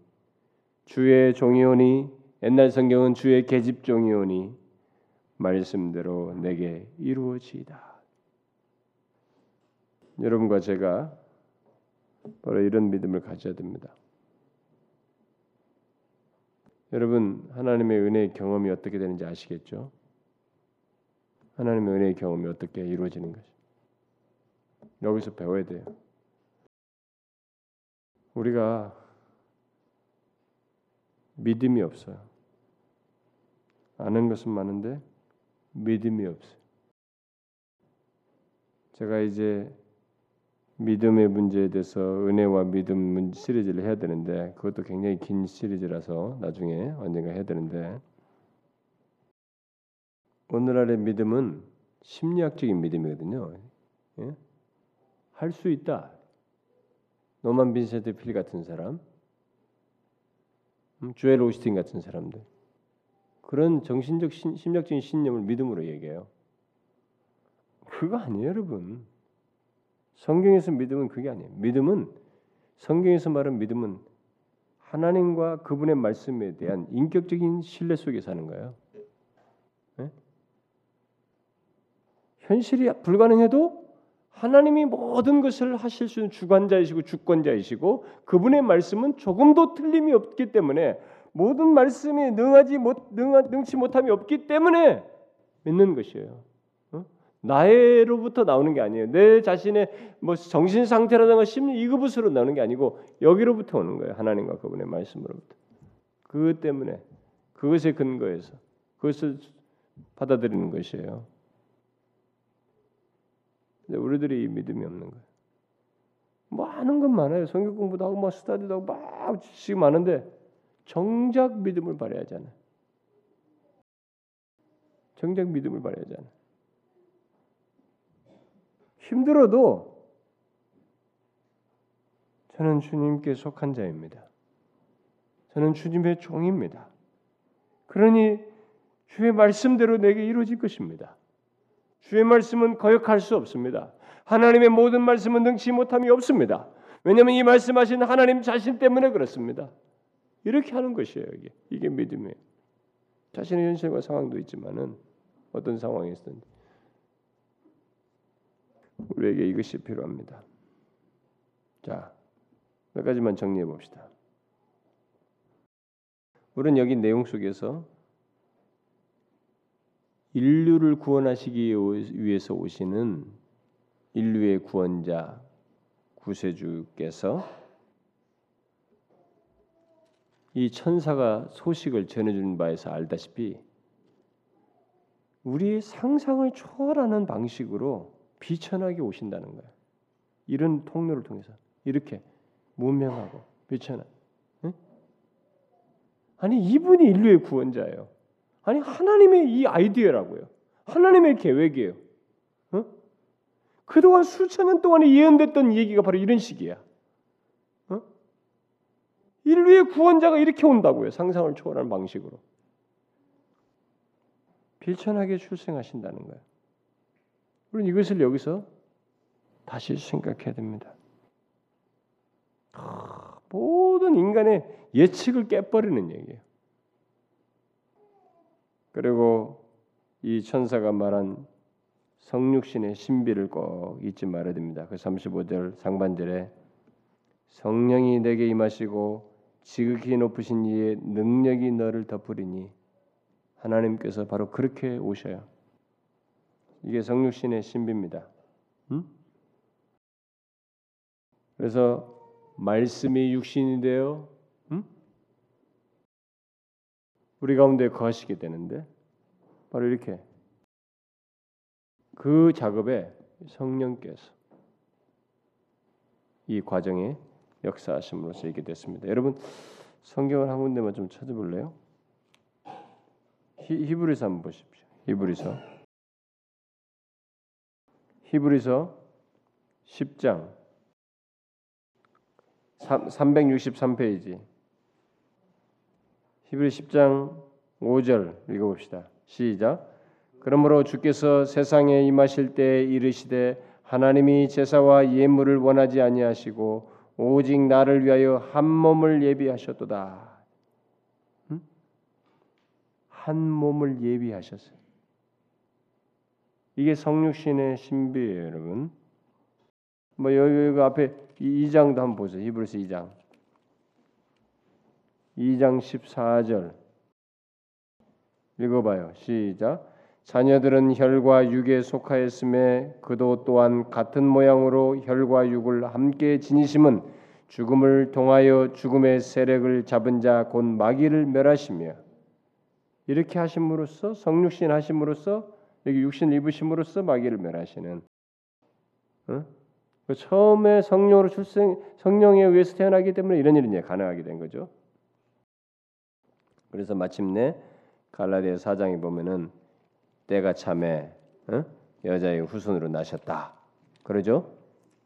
주의 종이오니 옛날 성경은 주의 계집 종이오니 말씀대로 내게 이루어지이다. 여러분과 제가 바로 이런 믿음을 가져야 됩니다. 여러분 하나님의 은혜의 경험이 어떻게 되는지 아시겠죠? 하나님의 은혜의 경험이 어떻게 이루어지는 것이 여기서 배워야 돼요. 우리가 믿음이 없어요. 아는 것은 많은데 믿음이 없어요. 제가 이제 믿음의 문제에 대해서 은혜와 믿음 시리즈를 해야 되는데 그것도 굉장히 긴 시리즈라서 나중에 언젠가 해야 되는데 오늘날의 믿음은 심리학적인 믿음이거든요. 예? 할 수 있다. 노만 빈센트 필 같은 사람, 음, 주엘 오스틴 같은 사람들 그런 정신적 신, 심리학적인 신념을 믿음으로 얘기해요. 그거 아니에요, 여러분. 성경에서 믿음은 그게 아니에요. 믿음은 성경에서 말하는 믿음은 하나님과 그분의 말씀에 대한 인격적인 신뢰 속에 사는 거예요. 네? 현실이 불가능해도 하나님이 모든 것을 하실 수 있는 주관자이시고 주권자이시고 그분의 말씀은 조금도 틀림이 없기 때문에 모든 말씀에 능하지 못 능치 못함이 없기 때문에 믿는 것이에요. 나의로부터 나오는 게 아니에요. 내 자신의 뭐 정신 상태라든가 심리 이것으로 나오는 게 아니고 여기로부터 오는 거예요. 하나님과 그분의 말씀으로부터. 그 때문에 그것에 근거해서 그것을 받아들이는 것이에요. 우리들이 이 믿음이 없는 거예요. 뭐 하는 건 많아요. 성경 공부도 하고 뭐 스타디도 하고 막 지식 많은데 정작 믿음을 발휘하잖아요. 정작 믿음을 발휘하잖아요. 힘들어도 저는 주님께 속한 자입니다. 저는 주님의 종입니다. 그러니 주의 말씀대로 내게 이루어질 것입니다. 주의 말씀은 거역할 수 없습니다. 하나님의 모든 말씀은 능치 못함이 없습니다. 왜냐하면 이 말씀하신 하나님 자신 때문에 그렇습니다. 이렇게 하는 것이에요. 이게 이게 믿음이에요. 자신의 현실과 상황도 있지만은 어떤 상황에서든 우리에게 이것이 필요합니다. 자, 몇 가지만 정리해 봅시다. 우리는 여기 내용 속에서 인류를 구원하시기 위해서 오시는 인류의 구원자 구세주께서 이 천사가 소식을 전해주는 바에서 알다시피 우리의 상상을 초월하는 방식으로 비천하게 오신다는 거예요. 이런 통로를 통해서 이렇게 무명하고 비천한. 응? 아니 이분이 인류의 구원자예요. 아니 하나님의 이 아이디어라고요. 하나님의 계획이에요. 어? 그동안 수천 년 동안에 예언됐던 얘기가 바로 이런 식이야. 어? 인류의 구원자가 이렇게 온다고요. 상상을 초월하는 방식으로. 빌천하게 출생하신다는 거예요. 우리는 이것을 여기서 다시 생각해야 됩니다. 모든 인간의 예측을 깨버리는 얘기예요. 그리고 이 천사가 말한 성육신의 신비를 꼭 잊지 말아야 됩니다. 그 35절 상반절에 성령이 내게 임하시고 지극히 높으신 이의 능력이 너를 덮으리니 하나님께서 바로 그렇게 오셔요. 이게 성육신의 신비입니다. 음? 그래서 말씀이 육신이 되어 음? 우리 가운데 거하시게 되는데 바로 이렇게 그 작업에 성령께서 이 과정에 역사하심으로써 있게 됐습니다. 여러분 성경을 한 군데만 좀 찾아볼래요? 히, 히브리서 한번 보십시오. 히브리서 히브리서 10장 363페이지 히브리 10장 5절 읽어봅시다. 시작. 그러므로 주께서 세상에 임하실 때 이르시되 하나님이 제사와 예물을 원하지 아니하시고 오직 나를 위하여 한 몸을 예비하셨도다. 응? 한 몸을 예비하셨어요. 이게 성육신의 신비예요, 여러분. 뭐 여기 앞에 2장도 한번 보세요. 히브리서 2장. 2장 14절. 읽어봐요. 시작. 자녀들은 혈과 육에 속하였음에 그도 또한 같은 모양으로 혈과 육을 함께 지니심은 죽음을 통하여 죽음의 세력을 잡은 자 곧 마귀를 멸하시며 이렇게 하심으로써 성육신 하심으로써 여기 육신 입으심으로써 마귀를 멸하시는 어? 그 처음에 성령으로 출생 성령에 의해서 태어나기 때문에 이런 일이 가능하게 된 거죠. 그래서 마침내 갈라디아 사장에 보면은 때가 참에 어? 여자의 후손으로 나셨다. 그러죠?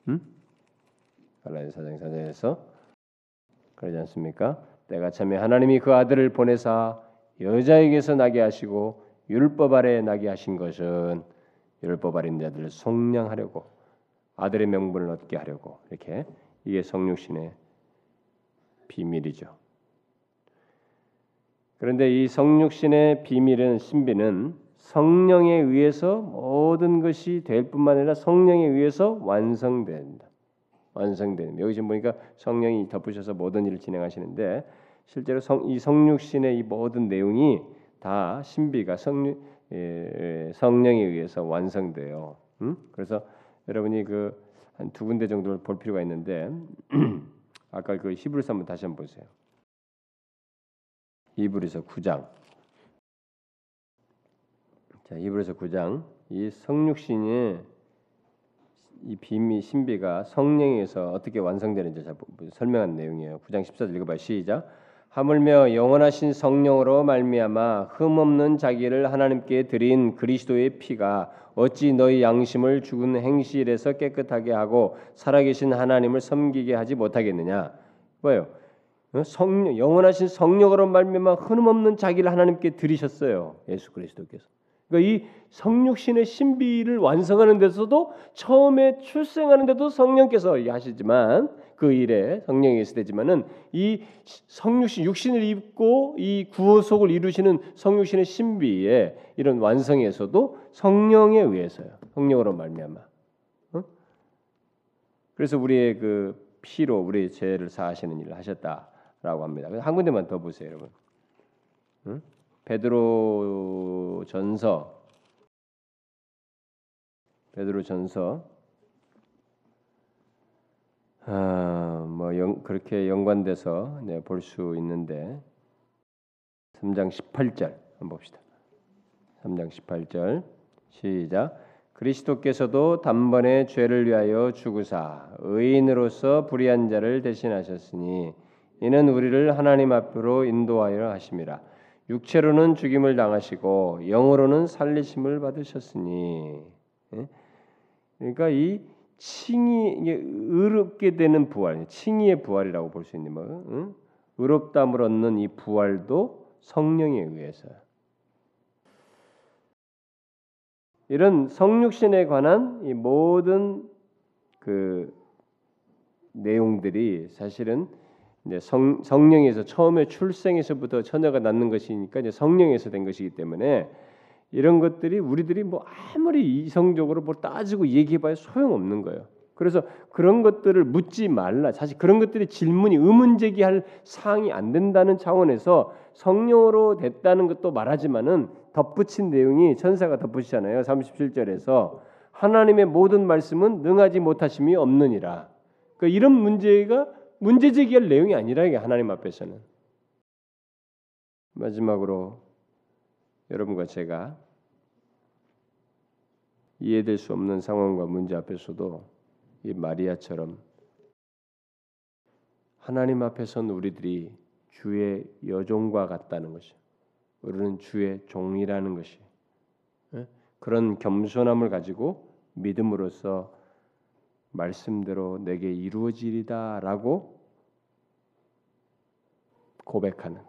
응? 갈라디아 사장 사장에서 그러지 않습니까? 때가 참에 하나님이 그 아들을 보내사 여자에게서 나게 하시고 율법 아래 나게 하신 것은 율법 아래 자들을 속량하려고 아들의 명분을 얻게 하려고 이렇게 이게 성육신의 비밀이죠. 그런데 이 성육신의 비밀은 신비는 성령에 의해서 모든 것이 될 뿐만 아니라 성령에 의해서 완성된다. 완성되는. 여기 지금 보니까 성령이 덮으셔서 모든 일을 진행하시는데 실제로 성, 이 성육신의 이 모든 내용이 다 신비가 성, 예, 성령에 의해서 완성돼요. 음? 그래서 여러분이 그 한 두 군데 정도를 볼 필요가 있는데 아까 그 히브리서 한번 다시 한번 보세요. 히브리서 9장 자, 히브리서 9장 이 성육신의 이 비밀 신비가 성령에서 어떻게 완성되는지 설명한 내용이에요. 9장 14절 읽어봐요. 시작. 하물며 영원하신 성령으로 말미암아 흠없는 자기를 하나님께 드린 그리스도의 피가 어찌 너희 양심을 죽은 행실에서 깨끗하게 하고 살아계신 하나님을 섬기게 하지 못하겠느냐? 뭐요? 어? 성 영원하신 성령으로 말미암아 흠없는 자기를 하나님께 드리셨어요. 예수 그리스도께서. 그러니까 이 성육신의 신비를 완성하는 데서도 처음에 출생하는 데도 성령께서 하시지만 그 일에 성령이 있을 때지만은 이 성육신 육신을 입고 이 구속을 이루시는 성육신의 신비의 이런 완성에서도 성령에 의해서요. 성령으로 말미암아. 어? 그래서 우리의 그 피로 우리의 죄를 사하시는 일을 하셨다 라고 합니다. 한 군데만 더 보세요, 여러분. 응? 베드로 전서 베드로 전서 아, 뭐 영, 그렇게 연관돼서 네, 볼 수 있는데 3장 18절 한번 봅시다. 3장 18절 시작 그리스도께서도 단번에 죄를 위하여 죽으사 의인으로서 불의한 자를 대신하셨으니 이는 우리를 하나님 앞으로 인도하여 하심이라 육체로는 죽임을 당하시고 영으로는 살리심을 받으셨으니 예? 그러니까 이 칭이 의롭게 되는 부활, 칭의의 부활이라고 볼 수 있는 뭐 응? 의롭담을 얻는 이 부활도 성령에 의해서 이런 성육신에 관한 이 모든 그 내용들이 사실은 이제 성, 성령에서 처음에 출생에서부터 처녀가 낳는 것이니까 이제 성령에서 된 것이기 때문에 이런 것들이 우리들이 뭐 아무리 이성적으로 뭐 따지고 얘기해봐야 소용없는 거예요. 그래서 그런 것들을 묻지 말라. 사실 그런 것들이 질문이 의문 제기할 사항이 안 된다는 차원에서 성령으로 됐다는 것도 말하지만은 덧붙인 내용이 천사가 덧붙이잖아요. 37절에서 하나님의 모든 말씀은 능하지 못하심이 없느니라. 그러니까 이런 문제가 문제 제기할 내용이 아니라 이게 하나님 앞에서는 마지막으로 여러분과 제가 이해될 수 없는 상황과 문제 앞에서도 이 마리아처럼 하나님 앞에선 우리들이 주의 여종과 같다는 것이 우리는 주의 종이라는 것이 예? 그런 겸손함을 가지고 믿음으로써 말씀대로 내게 이루어지리다라고 고백하는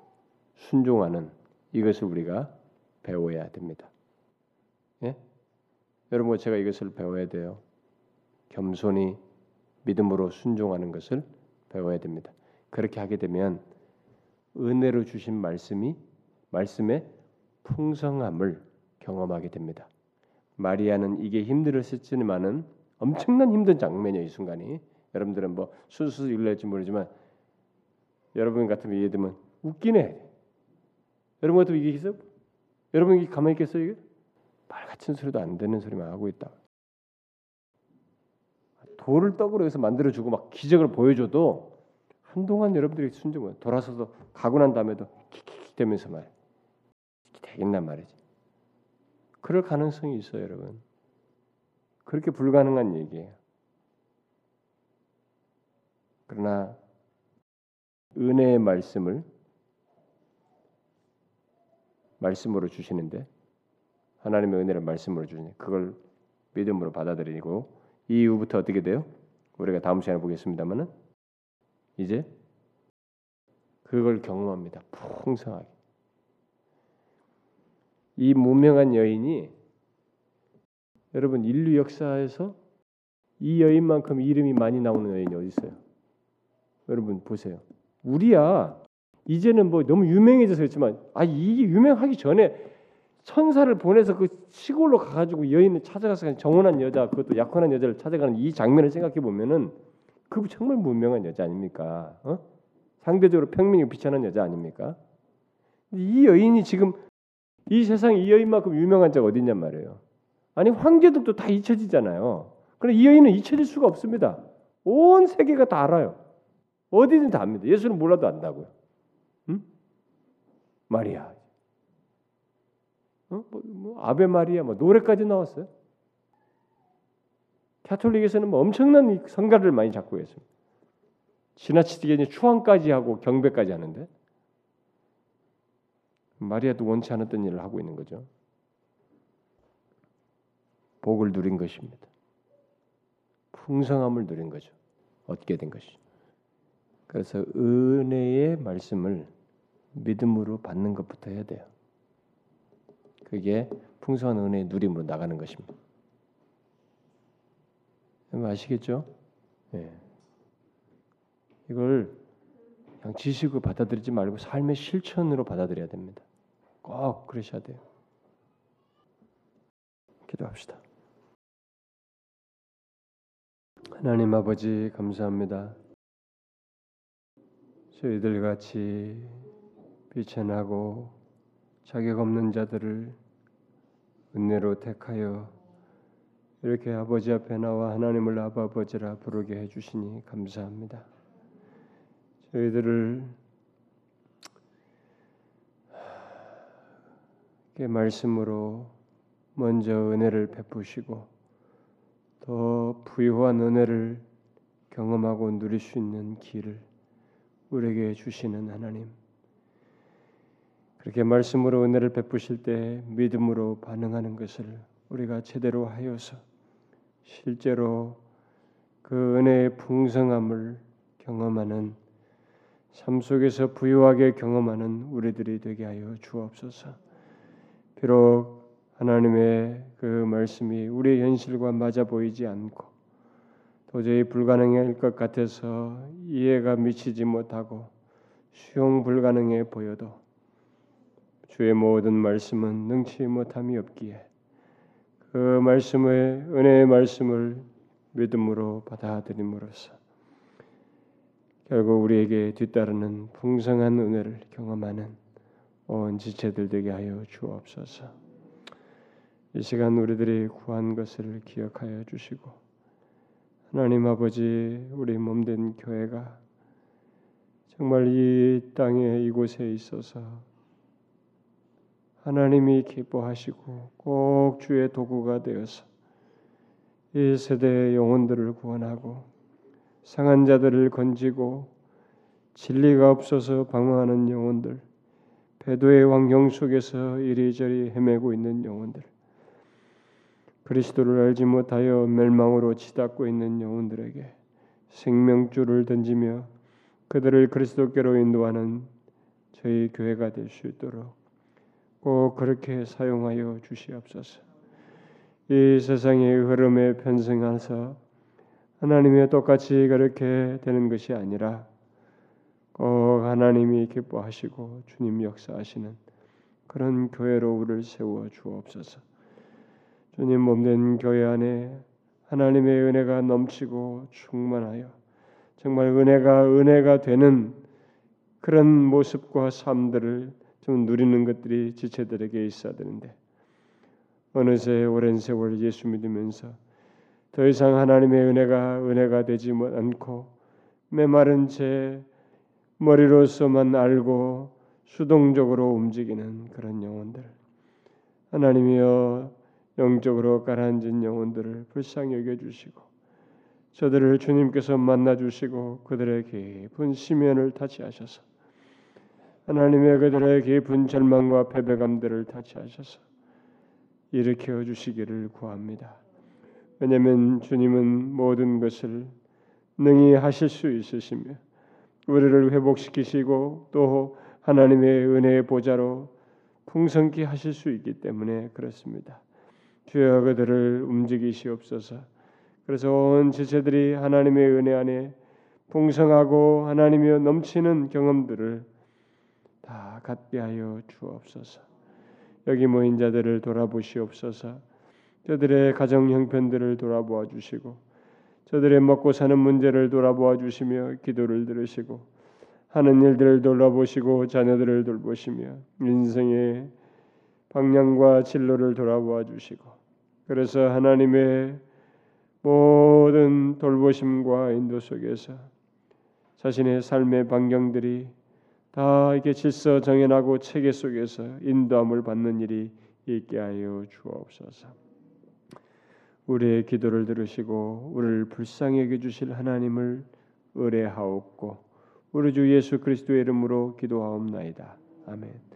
순종하는 이것을 우리가 배워야 됩니다. 예? 여러분 제가 이것을 배워야 돼요. 겸손히 믿음으로 순종하는 것을 배워야 됩니다. 그렇게 하게 되면 은혜로 주신 말씀이 말씀의 풍성함을 경험하게 됩니다. 마리아는 이게 힘들었을지만은 엄청난 힘든 장면이에요 이 순간이. 여러분들은 뭐 수수 일날지 모르지만 여러분 같으면 이해되면 웃기네. 여러분 같으면 이게 있어? 여러분 이 가만히 있겠어요 이게? 말 같은 소리도 안 되는 소리만 하고 있다. 돌을 떡으로 해서 만들어 주고 막 기적을 보여줘도 한동안 여러분들이 순종을 돌아서서 가고 난 다음에도 킥킥 되면서 말 되겠단 말이지. 그럴 가능성이 있어요, 여러분. 그렇게 불가능한 얘기예요. 그러나 은혜의 말씀을 말씀으로 주시는데 하나님의 은혜를 말씀으로 주시는 그걸 믿음으로 받아들이고 이후부터 어떻게 돼요? 우리가 다음 시간에 보겠습니다만은 이제 그걸 경험합니다. 풍성하게. 이 무명한 여인이 여러분 인류 역사에서 이 여인만큼 이름이 많이 나오는 여인이 어디 있어요? 여러분 보세요. 우리야 이제는 뭐 너무 유명해져서 그렇지만 아 이게 유명하기 전에 천사를 보내서 그 시골로 가가지고 여인을 찾아가서 정혼한 여자 그것도 약혼한 여자를 찾아가는 이 장면을 생각해 보면은 그 정말 무명한 여자 아닙니까? 어? 상대적으로 평민이 비천한 여자 아닙니까? 이 여인이 지금 이 세상 이 여인만큼 유명한 자가 어디 있냔 말이에요. 아니 황제들도 다 잊혀지잖아요. 그런데 이 여인은 잊혀질 수가 없습니다. 온 세계가 다 알아요. 어디든 다 압니다. 예수는 몰라도 안다고요. 응? 마리아 어? 뭐, 뭐 아베 마리아 뭐 노래까지 나왔어요. 카톨릭에서는 뭐 엄청난 성가를 많이 잡고 있습니다. 지나치게 이제 추앙까지 하고 경배까지 하는데 마리아도 원치 않았던 일을 하고 있는 거죠. 복을 누린 것입니다. 풍성함을 누린 거죠. 얻게 된 것이. 그래서 은혜의 말씀을 믿음으로 받는 것부터 해야 돼요. 그게 풍성한 은혜의 누림으로 나가는 것입니다. 아시겠죠? 예. 이걸 그냥 지식으로 받아들이지 말고 삶의 실천으로 받아들여야 됩니다. 꼭 그러셔야 돼요. 기도합시다. 하나님 아버지 감사합니다. 저희들 같이 비천하고 자격 없는 자들을 은혜로 택하여 이렇게 아버지 앞에 나와 하나님을 아버지라 부르게 해주시니 감사합니다. 저희들을 말씀으로 먼저 은혜를 베푸시고 더 부유한 은혜를 경험하고 누릴 수 있는 길을 우리에게 주시는 하나님. 그렇게 말씀으로 은혜를 베푸실 때 믿음으로 반응하는 것을 우리가 제대로 하여서 실제로 그 은혜의 풍성함을 경험하는 삶 속에서 부유하게 경험하는 우리들이 되게 하여 주옵소서. 비록 하나님의 그 말씀이 우리의 현실과 맞아 보이지 않고 도저히 불가능할 것 같아서 이해가 미치지 못하고 수용 불가능해 보여도 주의 모든 말씀은 능치 못함이 없기에 그 말씀의 은혜의 말씀을 믿음으로 받아들임으로써 결국 우리에게 뒤따르는 풍성한 은혜를 경험하는 온 지체들 되게 하여 주옵소서. 이 시간 우리들이 구한 것을 기억하여 주시고 하나님 아버지 우리 몸된 교회가 정말 이 땅에 이곳에 있어서 하나님이 기뻐하시고 꼭 주의 도구가 되어서 이 세대의 영혼들을 구원하고 상한 자들을 건지고 진리가 없어서 방황하는 영혼들, 배도의 환경 속에서 이리저리 헤매고 있는 영혼들, 그리스도를 알지 못하여 멸망으로 치닫고 있는 영혼들에게 생명줄을 던지며 그들을 그리스도께로 인도하는 저희 교회가 될 수 있도록 꼭 그렇게 사용하여 주시옵소서. 이 세상의 흐름에 편승해서 하나님의 똑같이 그렇게 되는 것이 아니라 꼭 하나님이 기뻐하시고 주님 역사하시는 그런 교회로 우리를 세워 주옵소서. 주님 몸된 교회 안에 하나님의 은혜가 넘치고 충만하여 정말 은혜가 은혜가 되는 그런 모습과 삶들을 좀 누리는 것들이 지체들에게 있어야 되는데 어느새 오랜 세월 예수 믿으면서 더 이상 하나님의 은혜가 은혜가 되지 않고 메마른 채 머리로서만 알고 수동적으로 움직이는 그런 영혼들. 하나님이여 영적으로 가라앉은 영혼들을 불쌍히 여겨 주시고 저들을 주님께서 만나 주시고 그들의 깊은 심연을 타치하셔서 하나님의 그들의 깊은 절망과 패배감들을 타치하셔서 일으켜 주시기를 구합니다. 왜냐하면 주님은 모든 것을 능히 하실 수 있으시며 우리를 회복시키시고 또 하나님의 은혜의 보좌로 풍성케 하실 수 있기 때문에 그렇습니다. 주여 그들을 움직이시옵소서. 그래서 온 지체들이 하나님의 은혜 안에 풍성하고 하나님이 넘치는 경험들을 다 갖게 하여 주옵소서. 여기 모인 자들을 돌아보시옵소서. 저들의 가정 형편들을 돌아보아 주시고 저들의 먹고 사는 문제를 돌아보아 주시며 기도를 들으시고 하는 일들을 돌아보시고 자녀들을 돌보시며 인생의 방향과 진로를 돌아보아 주시고 그래서 하나님의 모든 돌보심과 인도 속에서 자신의 삶의 반경들이 다 이렇게 질서 정연하고 체계 속에서 인도함을 받는 일이 있게 하여 주옵소서. 우리의 기도를 들으시고 우리를 불쌍히 여겨 주실 하나님을 의뢰하옵고 우리 주 예수 그리스도의 이름으로 기도하옵나이다. 아멘.